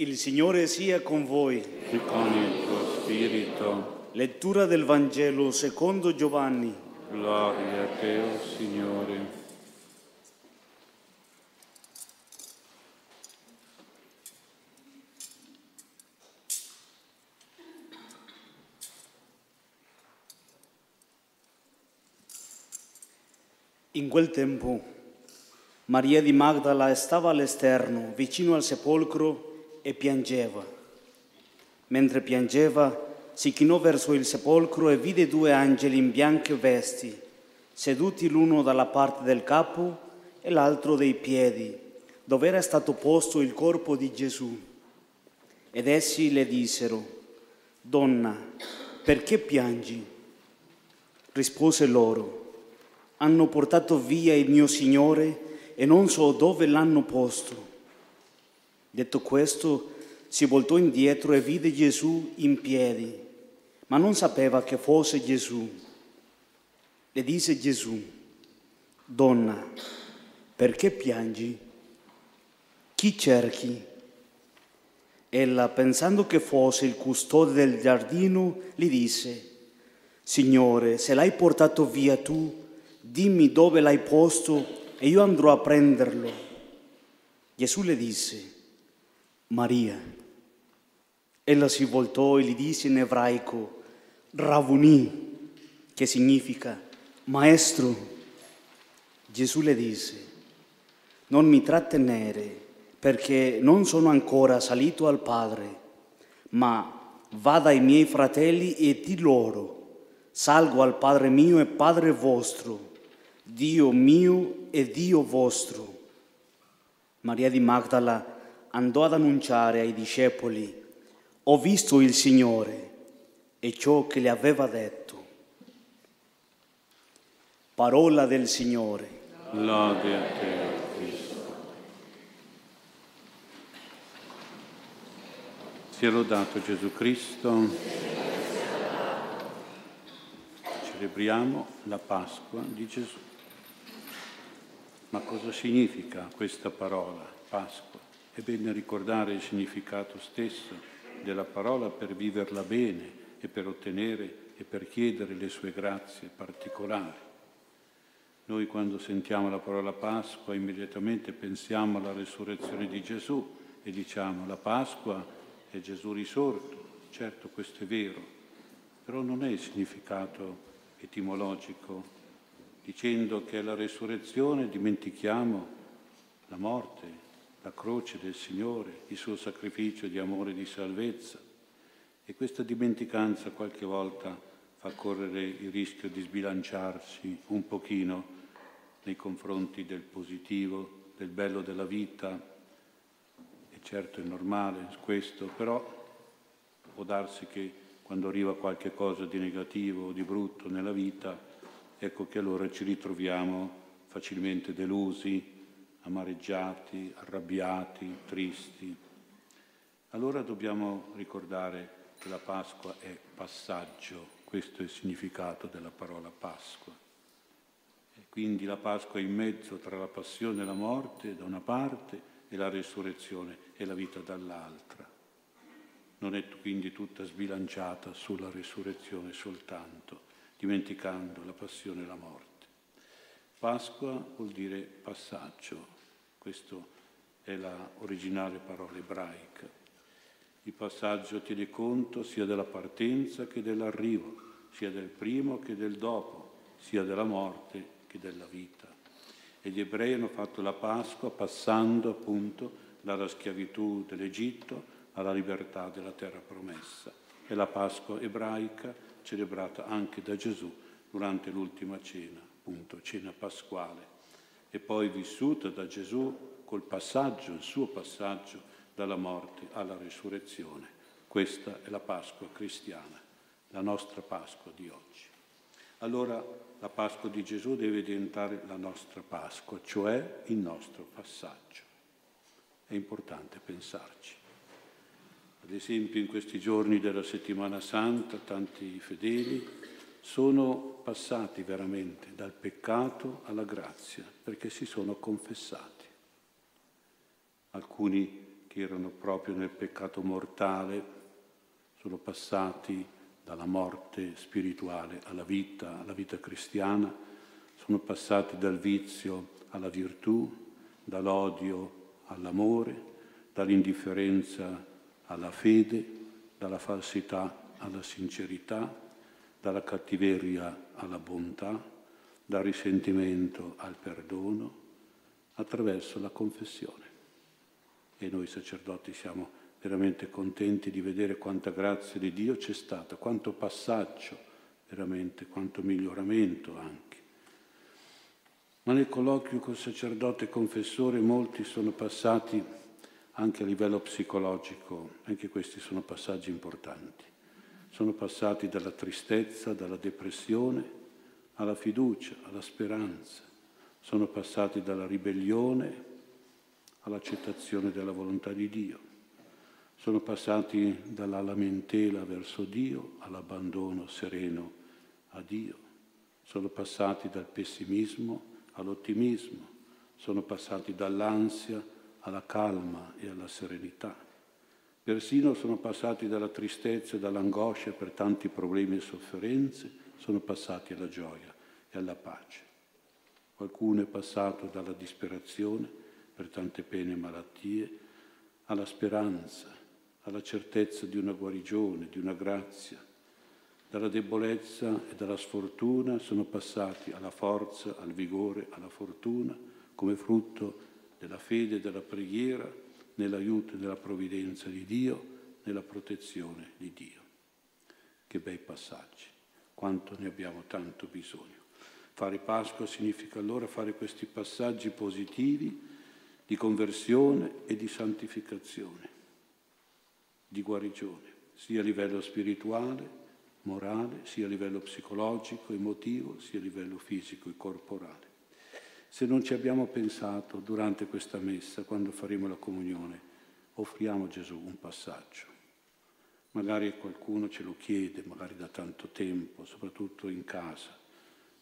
Il Signore sia con voi. e con il tuo spirito. Lettura del Vangelo secondo Giovanni. Gloria a te, o Signore. In quel tempo Maria di Magdala stava all'esterno, vicino al sepolcro, e piangeva. Mentre piangeva, si chinò verso il sepolcro e vide due angeli in bianche vesti, seduti l'uno dalla parte del capo e l'altro dei piedi, dove era stato posto il corpo di Gesù. Ed essi le dissero, Donna, perché piangi? Rispose loro, hanno portato via il mio Signore e non so dove l'hanno posto. Detto questo, si voltò indietro e vide Gesù in piedi, ma non sapeva che fosse Gesù. Le disse Gesù, Donna, perché piangi? Chi cerchi? Ella, pensando che fosse il custode del giardino, gli disse, Signore, se l'hai portato via tu, dimmi dove l'hai posto e io andrò a prenderlo. Gesù le disse, Maria. Ella si voltò e gli disse in ebraico, Ravuni, che significa maestro. Gesù le disse, non mi trattenere perché non sono ancora salito al Padre, ma vada ai miei fratelli e di loro, salgo al Padre mio e Padre vostro, Dio mio e Dio vostro. Maria di Magdala andò ad annunciare ai discepoli, ho visto il Signore e ciò che le aveva detto. Parola del Signore. Lode a te, Cristo. Sia lodato Gesù Cristo. Celebriamo la Pasqua di Gesù. Ma cosa significa questa parola, Pasqua? È bene ricordare il significato stesso della parola per viverla bene e per ottenere e per chiedere le sue grazie particolari. Noi quando sentiamo la parola Pasqua immediatamente pensiamo alla resurrezione di Gesù e diciamo la Pasqua è Gesù risorto. Certo, questo è vero, però non è il significato etimologico. Dicendo che alla resurrezione dimentichiamo la morte, la croce del Signore, il suo sacrificio di amore e di salvezza. E questa dimenticanza qualche volta fa correre il rischio di sbilanciarsi un pochino nei confronti del positivo, del bello della vita. E certo è normale questo, però può darsi che quando arriva qualche cosa di negativo o di brutto nella vita, ecco che allora ci ritroviamo facilmente delusi, amareggiati, arrabbiati, tristi. Allora dobbiamo ricordare che la Pasqua è passaggio, questo è il significato della parola Pasqua. E quindi la Pasqua è in mezzo tra la passione e la morte da una parte e la resurrezione e la vita dall'altra. Non è quindi tutta sbilanciata sulla resurrezione soltanto, dimenticando la passione e la morte. Pasqua vuol dire passaggio, questa è la originale parola ebraica. Il passaggio tiene conto sia della partenza che dell'arrivo, sia del primo che del dopo, sia della morte che della vita. E gli ebrei hanno fatto la Pasqua passando appunto dalla schiavitù dell'Egitto alla libertà della terra promessa. È la Pasqua ebraica celebrata anche da Gesù durante l'ultima cena, appunto cena pasquale, e poi vissuta da Gesù col passaggio, il suo passaggio dalla morte alla risurrezione. Questa è la Pasqua cristiana, la nostra Pasqua di oggi. Allora la Pasqua di Gesù deve diventare la nostra Pasqua, cioè il nostro passaggio. È importante pensarci. Ad esempio in questi giorni della settimana santa tanti fedeli sono passati veramente dal peccato alla grazia perché si sono confessati. Alcuni che erano proprio nel peccato mortale, sono passati dalla morte spirituale alla vita, alla vita cristiana, sono passati dal vizio alla virtù, dall'odio all'amore, dall'indifferenza alla fede, dalla falsità alla sincerità, dalla cattiveria alla bontà, dal risentimento al perdono, attraverso la confessione. E noi sacerdoti siamo veramente contenti di vedere quanta grazia di Dio c'è stata, quanto passaggio, veramente, quanto miglioramento anche. Ma nel colloquio col sacerdote confessore molti sono passati anche a livello psicologico, anche questi sono passaggi importanti. Sono passati dalla tristezza, dalla depressione, alla fiducia, alla speranza. Sono passati dalla ribellione all'accettazione della volontà di Dio. Sono passati dalla lamentela verso Dio all'abbandono sereno a Dio. Sono passati dal pessimismo all'ottimismo. Sono passati dall'ansia alla calma e alla serenità. Persino sono passati dalla tristezza e dall'angoscia per tanti problemi e sofferenze sono passati alla gioia e alla pace. Qualcuno è passato dalla disperazione per tante pene e malattie alla speranza, alla certezza di una guarigione, di una grazia. Dalla debolezza e dalla sfortuna sono passati alla forza, al vigore, alla fortuna, come frutto della fede e della preghiera, nell'aiuto e nella provvidenza di Dio, nella protezione di Dio. Che bei passaggi quanto ne abbiamo tanto bisogno. Fare Pasqua significa allora fare questi passaggi positivi di conversione e di santificazione, di guarigione, sia a livello spirituale, morale, sia a livello psicologico, emotivo, sia a livello fisico e corporale. Se non ci abbiamo pensato durante questa messa, quando faremo la comunione, offriamo a Gesù un passaggio Magari qualcuno ce lo chiede, magari da tanto tempo, soprattutto in casa.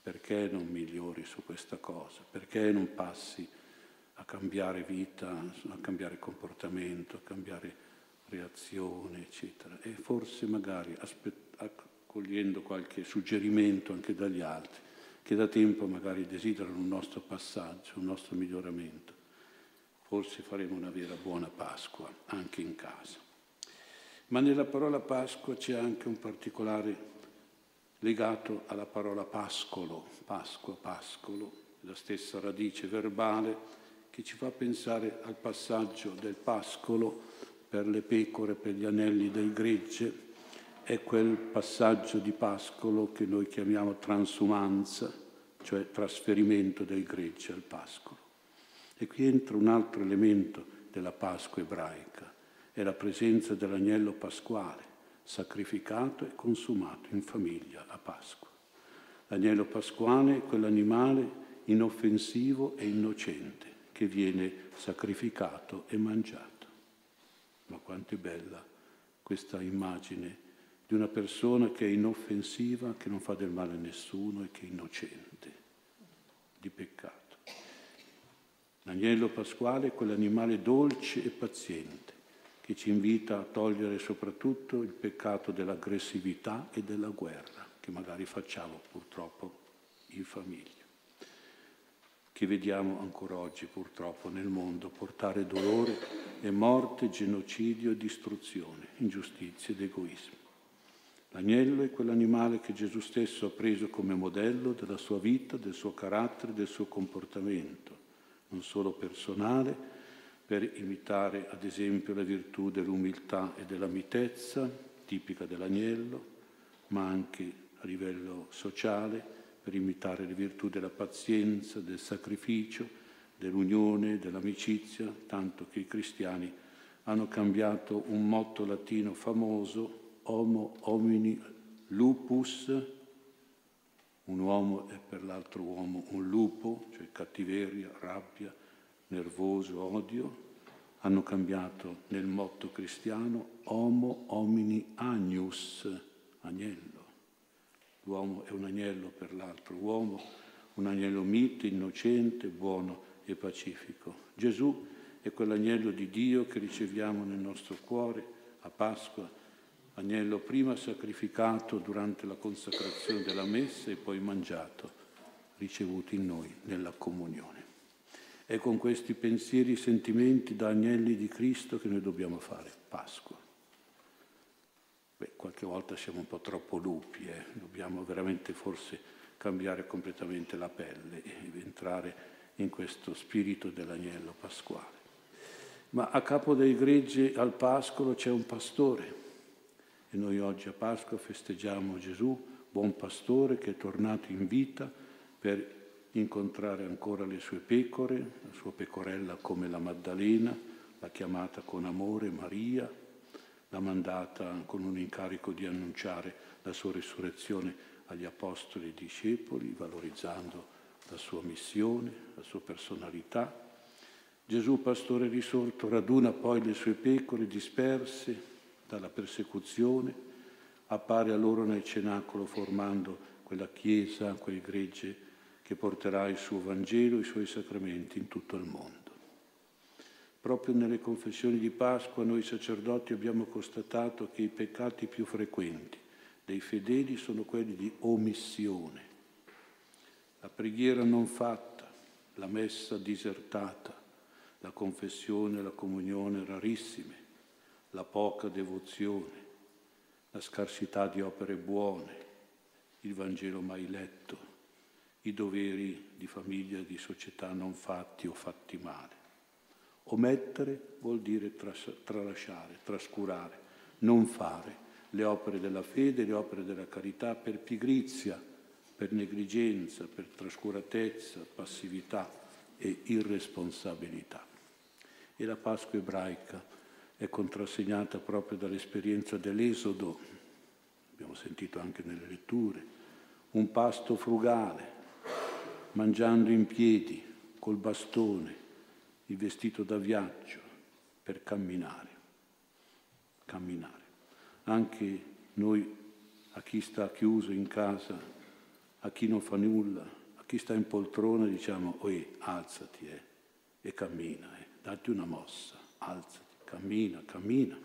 Perché non migliori su questa cosa? Perché non passi a cambiare vita, a cambiare comportamento, a cambiare reazione, eccetera? E forse magari accogliendo qualche suggerimento anche dagli altri, che da tempo magari desiderano un nostro passaggio, un nostro miglioramento, forse faremo una vera buona Pasqua anche in casa. Ma nella parola Pasqua c'è anche un particolare legato alla parola pascolo, Pasqua, pascolo, la stessa radice verbale che ci fa pensare al passaggio del pascolo per le pecore, per gli anelli del gregge, è quel passaggio di pascolo che noi chiamiamo transumanza, cioè trasferimento del gregge al pascolo. E qui entra un altro elemento della Pasqua ebraica, è la presenza dell'agnello pasquale, sacrificato e consumato in famiglia a Pasqua. L'agnello pasquale è quell'animale inoffensivo e innocente che viene sacrificato e mangiato. Ma quanto è bella questa immagine di una persona che è inoffensiva, che non fa del male a nessuno e che è innocente di peccato. L'agnello pasquale è quell'animale dolce e paziente che ci invita a togliere soprattutto il peccato dell'aggressività e della guerra, che magari facciamo purtroppo in famiglia, che vediamo ancora oggi purtroppo nel mondo portare dolore e morte, genocidio distruzione, ingiustizia ed egoismo. L'agnello è quell'animale che Gesù stesso ha preso come modello della sua vita, del suo carattere, del suo comportamento, non solo personale, per imitare ad esempio la virtù dell'umiltà e della mitezza, tipica dell'agnello, ma anche a livello sociale, per imitare le virtù della pazienza, del sacrificio, dell'unione, dell'amicizia, tanto che i cristiani hanno cambiato un motto latino famoso, homo homini lupus, un uomo è per l'altro uomo un lupo, cioè cattiveria, rabbia, nervoso, odio, hanno cambiato nel motto cristiano Homo homini agnus, agnello. L'uomo è un agnello per l'altro uomo, un agnello mite, innocente, buono e pacifico. Gesù è quell'agnello di Dio che riceviamo nel nostro cuore a Pasqua, agnello prima sacrificato durante la consacrazione della messa e poi mangiato, ricevuto in noi nella comunione. È con questi pensieri e sentimenti da agnelli di Cristo che noi dobbiamo fare Pasqua. Beh, qualche volta siamo un po' troppo lupi, eh? dobbiamo veramente forse cambiare completamente la pelle e entrare in questo spirito dell'agnello pasquale. Ma a capo dei greggi al pascolo c'è un pastore e noi oggi a Pasqua festeggiamo Gesù, buon pastore che è tornato in vita per incontrare ancora le sue pecore, la sua pecorella come la Maddalena, l'ha chiamata con amore Maria, l'ha mandata con un incarico di annunciare la sua risurrezione agli apostoli e discepoli, valorizzando la sua missione, la sua personalità. Gesù, pastore risorto, raduna poi le sue pecore disperse dalla persecuzione, appare a loro nel cenacolo formando quella chiesa, quel gregge che porterà il suo Vangelo, i suoi sacramenti in tutto il mondo. Proprio nelle confessioni di Pasqua noi sacerdoti abbiamo constatato che i peccati più frequenti dei fedeli sono quelli di omissione, la preghiera non fatta, la messa disertata, la confessione e la comunione rarissime, la poca devozione, la scarsità di opere buone, il Vangelo mai letto, i doveri di famiglia e di società non fatti o fatti male. Omettere vuol dire tras- tralasciare, trascurare, non fare le opere della fede, le opere della carità per pigrizia, per negligenza, per trascuratezza, passività e irresponsabilità. E la Pasqua ebraica è contrassegnata proprio dall'esperienza dell'Esodo, abbiamo sentito anche nelle letture, un pasto frugale, mangiando in piedi, col bastone, il vestito da viaggio, per camminare. Camminare anche noi, a chi sta chiuso in casa, a chi non fa nulla, a chi sta in poltrona, diciamo, oi, alzati eh, e cammina, eh, datti una mossa, alzati, cammina, cammina.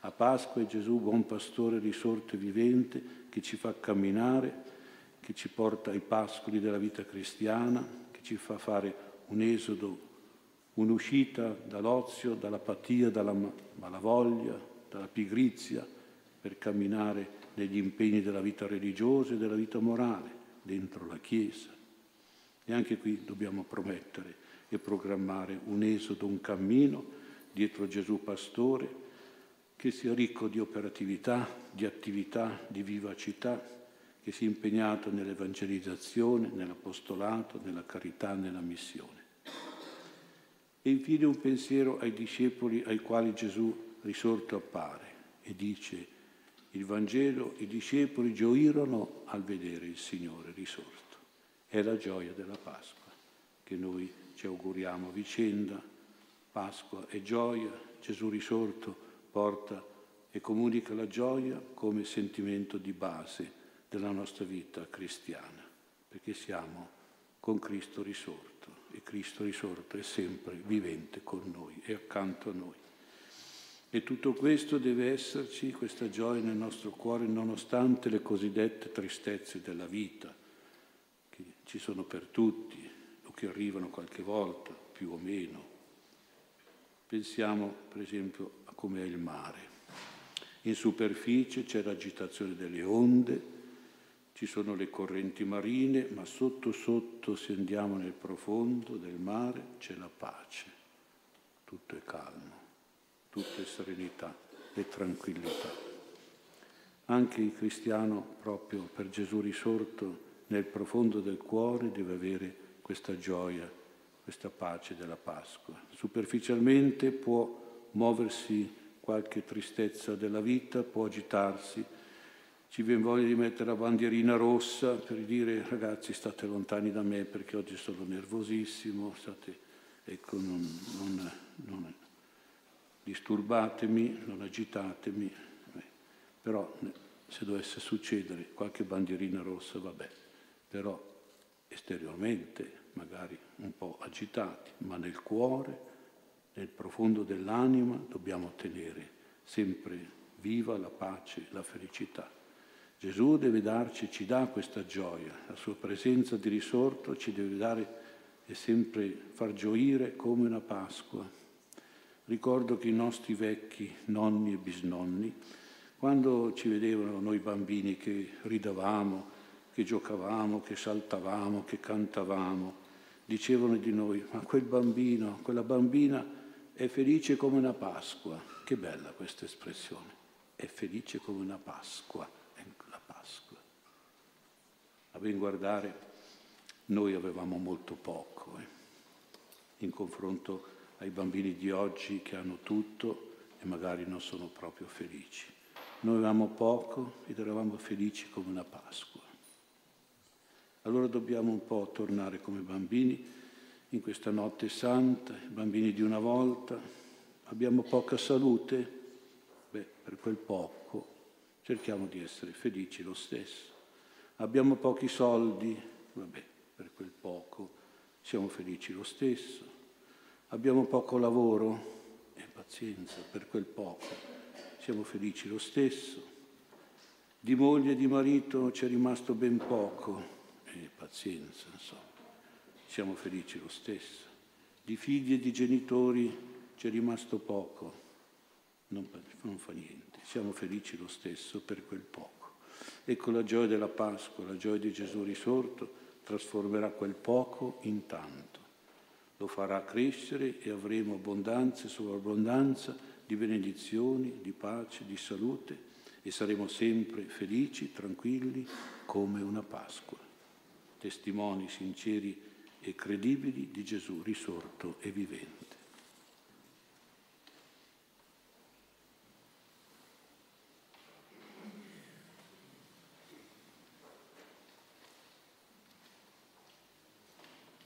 A Pasqua è Gesù, buon pastore risorto e vivente, che ci fa camminare, che ci porta ai pascoli della vita cristiana, che ci fa fare un esodo, un'uscita dall'ozio, dall'apatia, dalla malavoglia, dalla pigrizia, per camminare negli impegni della vita religiosa e della vita morale dentro la Chiesa. E anche qui dobbiamo promettere e programmare un esodo, un cammino dietro Gesù Pastore che sia ricco di operatività, di attività, di vivacità, che sia impegnato nell'evangelizzazione, nell'apostolato, nella carità, nella missione. E infine un pensiero ai discepoli ai quali Gesù risorto appare e dice il Vangelo, i discepoli gioirono al vedere il Signore risorto. È la gioia della Pasqua che noi ci auguriamo vicenda. Pasqua è gioia, Gesù risorto porta e comunica la gioia come sentimento di base della nostra vita cristiana, perché siamo con Cristo risorto e Cristo risorto è sempre vivente con noi e accanto a noi. E tutto questo deve esserci, questa gioia nel nostro cuore, nonostante le cosiddette tristezze della vita, che ci sono per tutti o che arrivano qualche volta, più o meno. Pensiamo per esempio a come è il mare. In superficie c'è l'agitazione delle onde, ci sono le correnti marine, ma sotto sotto, se andiamo nel profondo del mare, c'è la pace, tutto è calmo tutta serenità e tranquillità. Anche il cristiano, proprio per Gesù risorto, nel profondo del cuore deve avere questa gioia, questa pace della Pasqua. Superficialmente può muoversi qualche tristezza della vita, può agitarsi, ci viene voglia di mettere la bandierina rossa per dire ragazzi state lontani da me perché oggi sono nervosissimo, state, ecco, non, non, non, disturbatemi, non agitatemi, eh, però se dovesse succedere qualche bandierina rossa, vabbè, però esteriormente magari un po' agitati, ma nel cuore nel profondo dell'anima dobbiamo tenere sempre viva la pace, la felicità. Gesù deve darci, ci dà questa gioia, la sua presenza di risorto ci deve dare e sempre far gioire come una Pasqua. Ricordo che i nostri vecchi nonni e bisnonni, quando ci vedevano noi bambini che ridavamo, che giocavamo, che saltavamo, che cantavamo, dicevano di noi, ma quel bambino, quella bambina è felice come una Pasqua. Che bella questa espressione, è felice come una Pasqua, è la Pasqua. A ben guardare, noi avevamo molto poco eh, in confronto ai bambini di oggi che hanno tutto e magari non sono proprio felici. Noi avevamo poco ed eravamo felici come una Pasqua. Allora dobbiamo un po' tornare come bambini in questa notte santa, bambini di una volta. Abbiamo poca salute? Beh, per quel poco cerchiamo di essere felici lo stesso. Abbiamo pochi soldi? Vabbè, per quel poco siamo felici lo stesso. Abbiamo poco lavoro? E pazienza, per quel poco siamo felici lo stesso. Di moglie e di marito c'è rimasto ben poco, e pazienza, insomma, siamo felici lo stesso. Di figli e di genitori c'è rimasto poco, non, non fa niente, siamo felici lo stesso per quel poco. Ecco la gioia della Pasqua, la gioia di Gesù risorto, trasformerà quel poco in tanto. Lo farà crescere e avremo abbondanza su abbondanza di benedizioni, di pace, di salute e saremo sempre felici, tranquilli come una Pasqua testimoni sinceri e credibili di Gesù risorto e vivente.